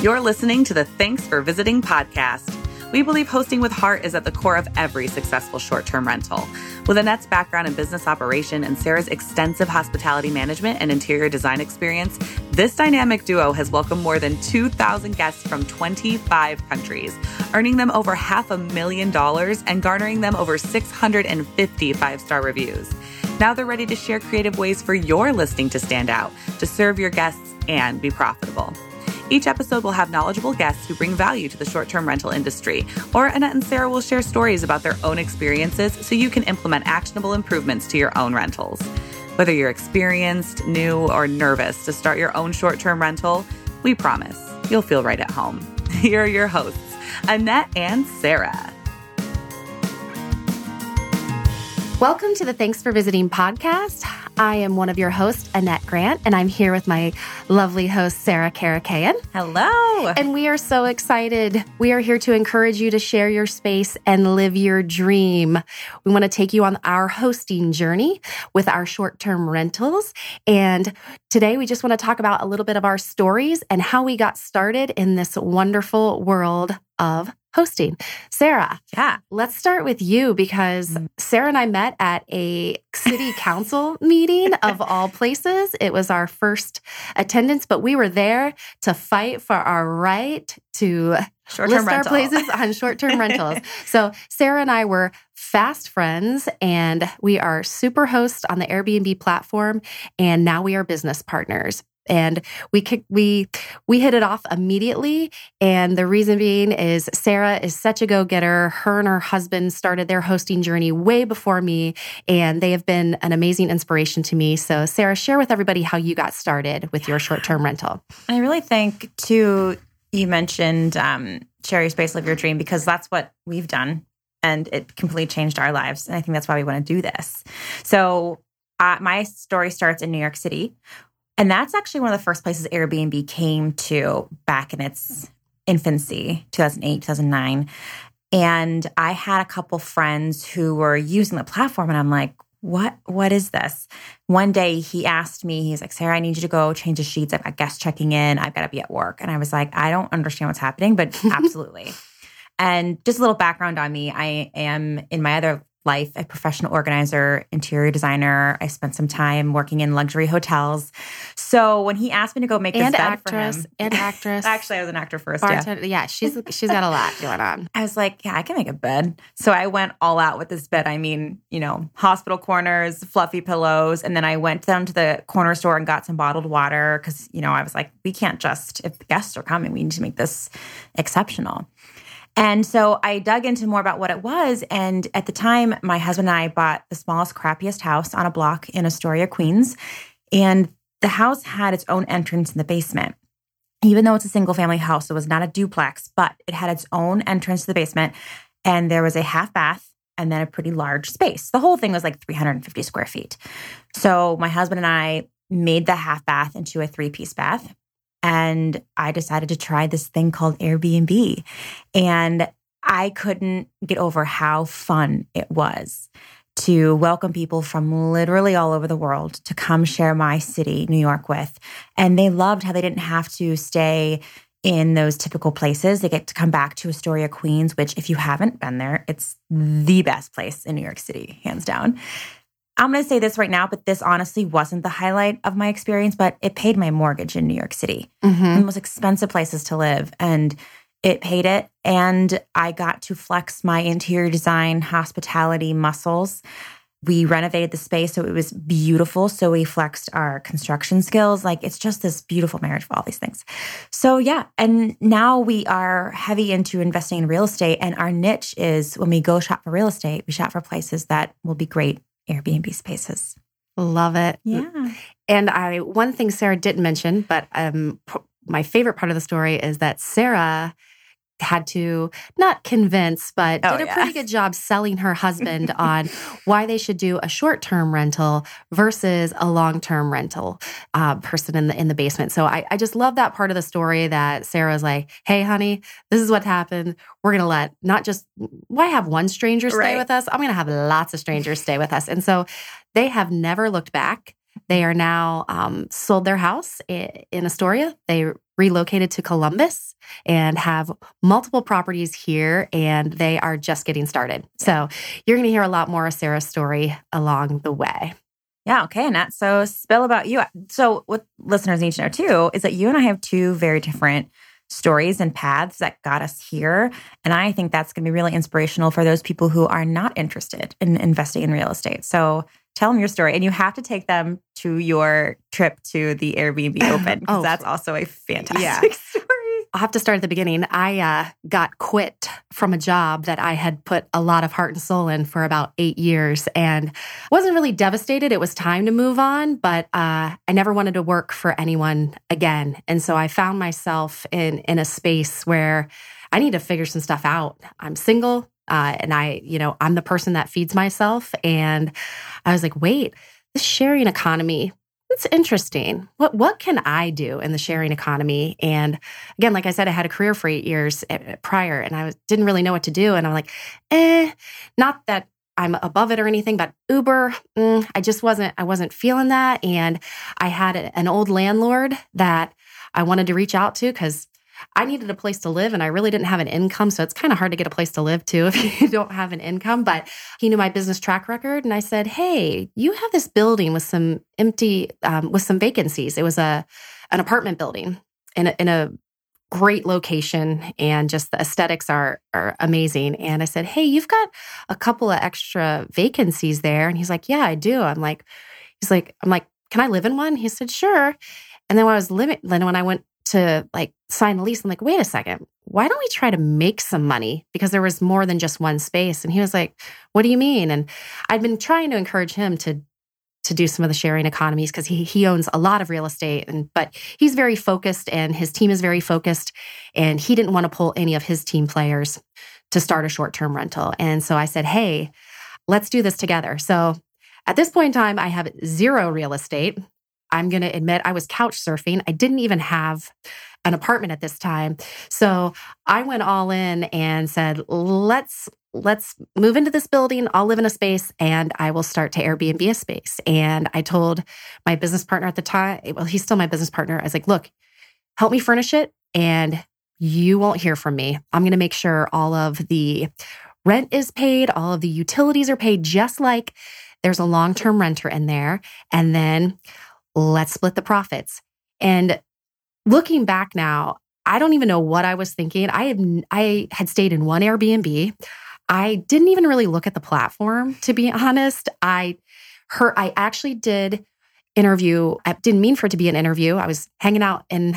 You're listening to the Thanks for Visiting podcast. We believe hosting with heart is at the core of every successful short term rental. With Annette's background in business operation and Sarah's extensive hospitality management and interior design experience, this dynamic duo has welcomed more than 2,000 guests from 25 countries, earning them over half a million dollars and garnering them over 650 five star reviews. Now they're ready to share creative ways for your listing to stand out, to serve your guests, and be profitable. Each episode will have knowledgeable guests who bring value to the short term rental industry, or Annette and Sarah will share stories about their own experiences so you can implement actionable improvements to your own rentals. Whether you're experienced, new, or nervous to start your own short term rental, we promise you'll feel right at home. Here are your hosts, Annette and Sarah. Welcome to the Thanks for Visiting podcast. I am one of your hosts, Annette Grant, and I'm here with my lovely host, Sarah Karakaian. Hello. And we are so excited. We are here to encourage you to share your space and live your dream. We want to take you on our hosting journey with our short term rentals. And today we just want to talk about a little bit of our stories and how we got started in this wonderful world of hosting. Sarah, Yeah. let's start with you because mm-hmm. Sarah and I met at a city council meeting of all places. It was our first attendance, but we were there to fight for our right to Short list term our rental. places on short-term rentals. So Sarah and I were fast friends and we are super hosts on the Airbnb platform and now we are business partners. And we we we hit it off immediately, and the reason being is Sarah is such a go getter. Her and her husband started their hosting journey way before me, and they have been an amazing inspiration to me. So, Sarah, share with everybody how you got started with your short term rental. I really think too. You mentioned um, share your space, live your dream, because that's what we've done, and it completely changed our lives. And I think that's why we want to do this. So uh, my story starts in New York City, and that's actually one of the first places Airbnb came to back in its infancy, 2008, 2009. And I had a couple friends who were using the platform, and I'm like, what what is this? One day he asked me he's like sarah i need you to go change the sheets. I've got guests checking in. I've got to be at work. And i was like i don't understand what's happening but absolutely. And just a little background on me i am in my other life a professional organizer interior designer i spent some time working in luxury hotels so when he asked me to go make this And bed actress, for him and actress. actually i was an actor first yeah. Yeah, she's she's got a lot going on. I was like, yeah, I can make a bed. So I went all out with this bed. I mean, you know, hospital corners, fluffy pillows. And then I went down to the corner store and got some bottled water because, you know, I was like, we can't just, if the guests are coming, we need to make this exceptional. And so I dug into more about what it was. And at the time, my husband and I bought the smallest, crappiest house on a block in Astoria, Queens. And the house had its own entrance in the basement even though it's a single family house, it was not a duplex, but it had its own entrance to the basement. And there was a half bath and then a pretty large space. The whole thing was like 350 square feet. So my husband and I made the half bath into a three piece bath. And I decided to try this thing called Airbnb. And I couldn't get over how fun it was to welcome people from literally all over the world to come share my city, New York, with. And they loved how they didn't have to stay in those typical places. They get to come back to Astoria, Queens, which, if you haven't been there, it's the best place in New York City, hands down. I'm going to say this right now, but this honestly wasn't the highlight of my experience, but it paid my mortgage in New York City, Mhm. the most expensive places to live. And it paid it. And I got to flex my interior design, hospitality muscles. We renovated the space so it was beautiful. So we flexed our construction skills. Like it's just this beautiful marriage of all these things. So yeah. And now we are heavy into investing in real estate. And our niche is when we go shop for real estate, we shop for places that will be great Airbnb spaces. Love it. Yeah. And I one thing Sarah didn't mention, but um, my favorite part of the story is that Sarah had to not convince, but Oh, did a yeah. pretty good job selling her husband on why they should do a short term rental versus a long term rental uh, person in the in the basement. So I, I just love that part of the story that Sarah's like, "Hey, honey, this is what happened. We're gonna let not just why have one stranger stay Right. with us. I'm gonna have lots of strangers stay with us." And so they have never looked back. They are now um, sold their house in Astoria. They relocated to Columbus and have multiple properties here, and they are just getting started. So you're going to hear a lot more of Sarah's story along the way. Yeah. Okay, Annette. So, spill about you. So, what listeners need to know too is that you and I have two very different stories and paths that got us here. And I think that's going to be really inspirational for those people who are not interested in investing in real estate. So tell them your story. And you have to take them to your trip to the Airbnb Open because oh, that's also a fantastic yeah. story. I'll have to start at the beginning. I uh, got quit from a job that I had put a lot of heart and soul in for about eight years and wasn't really devastated. It was time to move on, but uh, I never wanted to work for anyone again. And so I found myself in, in a space where I need to figure some stuff out. I'm single. Uh, and I, you know, I'm the person that feeds myself. And I was like, wait, this sharing economy it's interesting. What what can I do in the sharing economy? And again, like I said, I had a career for eight years eh, prior, and I was, didn't really know what to do. And I'm like, eh, not that I'm above it or anything, but Uber, mm, I just wasn't. I wasn't feeling that, and I had an old landlord that I wanted to reach out to because I needed a place to live and I really didn't have an income. So it's kind of hard to get a place to live too if you don't have an income. But he knew my business track record. And I said, Hey, you have this building with some empty, um, with some vacancies. It was a, an apartment building in a, in a great location and just the aesthetics are are amazing and i said hey you've got a couple of extra vacancies there and he's like yeah i do i'm like he's like i'm like can i live in one he said sure and then when i was living then when i went to like sign the lease. I'm like, wait a second, why don't we try to make some money? Because there was more than just one space. And he was like, what do you mean? And I'd been trying to encourage him to to do some of the sharing economies because he he owns a lot of real estate and but he's very focused and his team is very focused and he didn't want to pull any of his team players to start a short-term rental. And so I said, "Hey, let's do this together." So at this point in time, I have zero real estate. I'm going to admit I was couch surfing. I didn't even have an apartment at this time. So I went all in and said, let's let's move into this building. I'll live in a space and I will start to Airbnb a space. And I told my business partner at the time, well, he's still my business partner. I was like, look, help me furnish it and you won't hear from me. I'm going to make sure all of the rent is paid, all of the utilities are paid, just like there's a long term renter in there. And then let's split the profits. And looking back now, I don't even know what I was thinking. I had I had stayed in one Airbnb. I didn't even really look at the platform to be honest. I her I actually did interview. I didn't mean for it to be an interview. I was hanging out in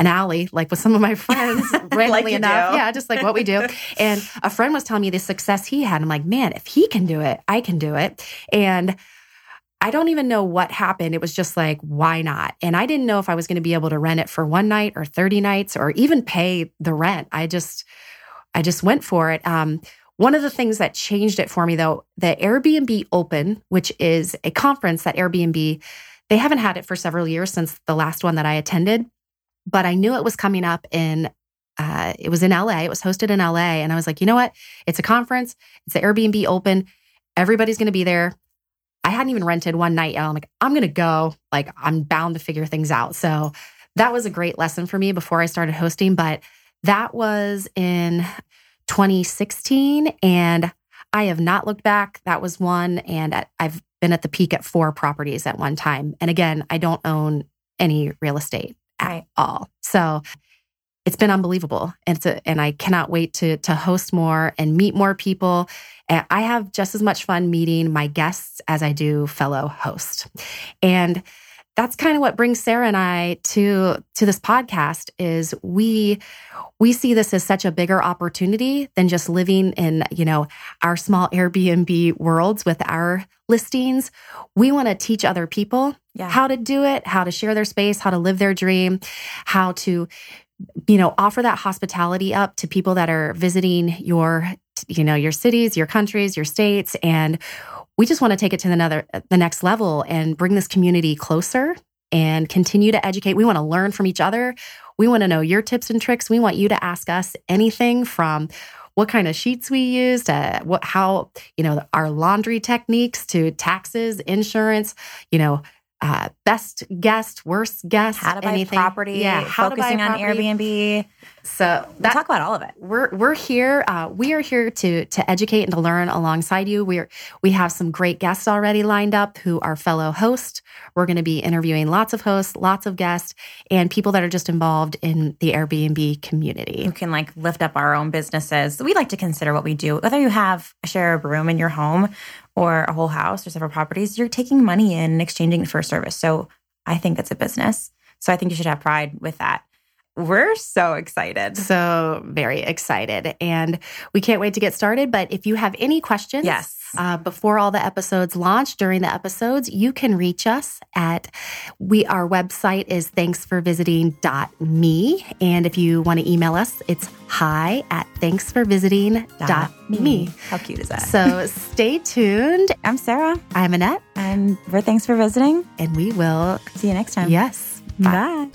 an alley, like with some of my friends, randomly like enough. Do. Yeah, just like what we do. and a friend was telling me the success he had. I'm like, man, if he can do it, I can do it. And I don't even know what happened. It was just like, why not? And I didn't know if I was going to be able to rent it for one night or 30 nights or even pay the rent. I just, I just went for it. Um, one of the things that changed it for me though, the Airbnb Open, which is a conference that Airbnb, they haven't had it for several years since the last one that I attended, but I knew it was coming up in uh, it was in LA. It was hosted in LA. And I was like, you know what? It's a conference. It's the Airbnb Open. Everybody's going to be there. I hadn't even rented one night yet. I'm like, I'm going to go. Like, I'm bound to figure things out. So that was a great lesson for me before I started hosting. But that was in 2016. And I have not looked back. That was one. And I've been at the peak at four properties at one time. And again, I don't own any real estate at all. So it's been unbelievable. And it's a, and I cannot wait to to host more and meet more people. And I have just as much fun meeting my guests as I do fellow hosts. And that's kind of what brings Sarah and I to to this podcast is we we see this as such a bigger opportunity than just living in, you know, our small Airbnb worlds with our listings. We want to teach other people yeah. how to do it, how to share their space, how to live their dream, how to you know, offer that hospitality up to people that are visiting your, you know, your cities, your countries, your states. And we just want to take it to another, the next level and bring this community closer and continue to educate. We want to learn from each other. We want to know your tips and tricks. We want you to ask us anything from what kind of sheets we use to what how you know our laundry techniques to taxes, insurance, you know. Uh, best guest, worst guest, How to buy anything. property, yeah, how to buy focusing on property. Airbnb. So We'll talk about all of it. we're we're here. Uh, we are here to to educate and to learn alongside you. We're we have some great guests already lined up who are fellow hosts. We're going to be interviewing lots of hosts, lots of guests, and people that are just involved in the Airbnb community. who can like lift up our own businesses. We like to consider what we do. Whether you have a share of room in your home or a whole house or several properties, you're taking money in and exchanging it for a service. So I think it's a business. So I think you should have pride with that. We're so excited. So very excited, and we can't wait to get started. But if you have any questions, Yes. uh, before all the episodes launch during the episodes you can reach us at we our website is thanksforvisiting.me and if you want to email us it's hi at thanksforvisiting.me How cute is that? so stay tuned I'm Sarah, i'm annette and we're thanks for visiting. and we will See you next time. yes bye. Bye.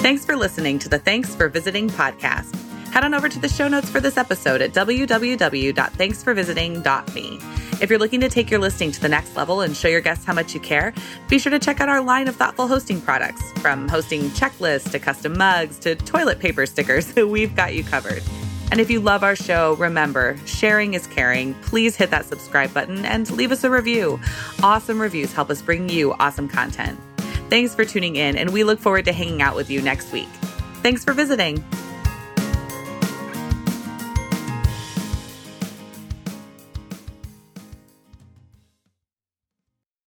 Thanks for listening to the Thanks for Visiting podcast. Head on over to the show notes for this episode at www.thanksforvisiting.me. If you're looking to take your listing to the next level and show your guests how much you care, be sure to check out our line of thoughtful hosting products. From hosting checklists to custom mugs to toilet paper stickers, we've got you covered. And if you love our show, remember, sharing is caring. Please hit that subscribe button and leave us a review. Awesome reviews help us bring you awesome content. Thanks for tuning in, and we look forward to hanging out with you next week. Thanks for visiting.